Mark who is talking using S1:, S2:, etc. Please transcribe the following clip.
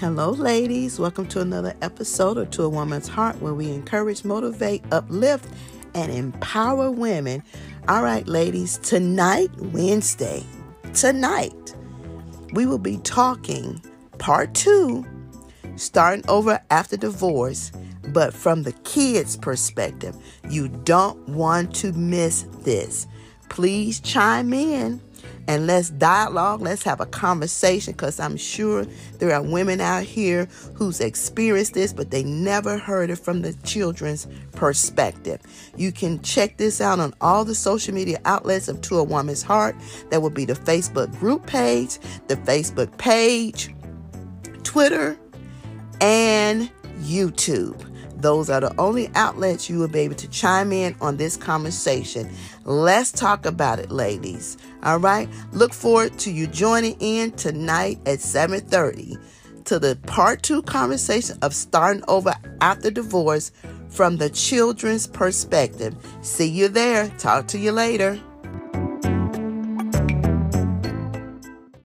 S1: Hello, ladies. Welcome to another episode of To a Woman's Heart where we encourage, motivate, uplift, and empower women. All right, ladies, tonight, Wednesday, tonight, we will be talking part two, starting over after divorce, but from the kids' perspective. You don't want to miss this. Please chime in and let's dialogue. Let's have a conversation because I'm sure there are women out here who's experienced this, but they never heard it from the children's perspective. You can check this out on all the social media outlets of To a Woman's Heart. That would be the Facebook group page, the Facebook page, Twitter, and YouTube. Those are the only outlets you will be able to chime in on this conversation. Let's talk about it, ladies. All right. Look forward to you joining in tonight at 7:30 to the part two conversation of starting over after divorce from the children's perspective. See you there. Talk to you later.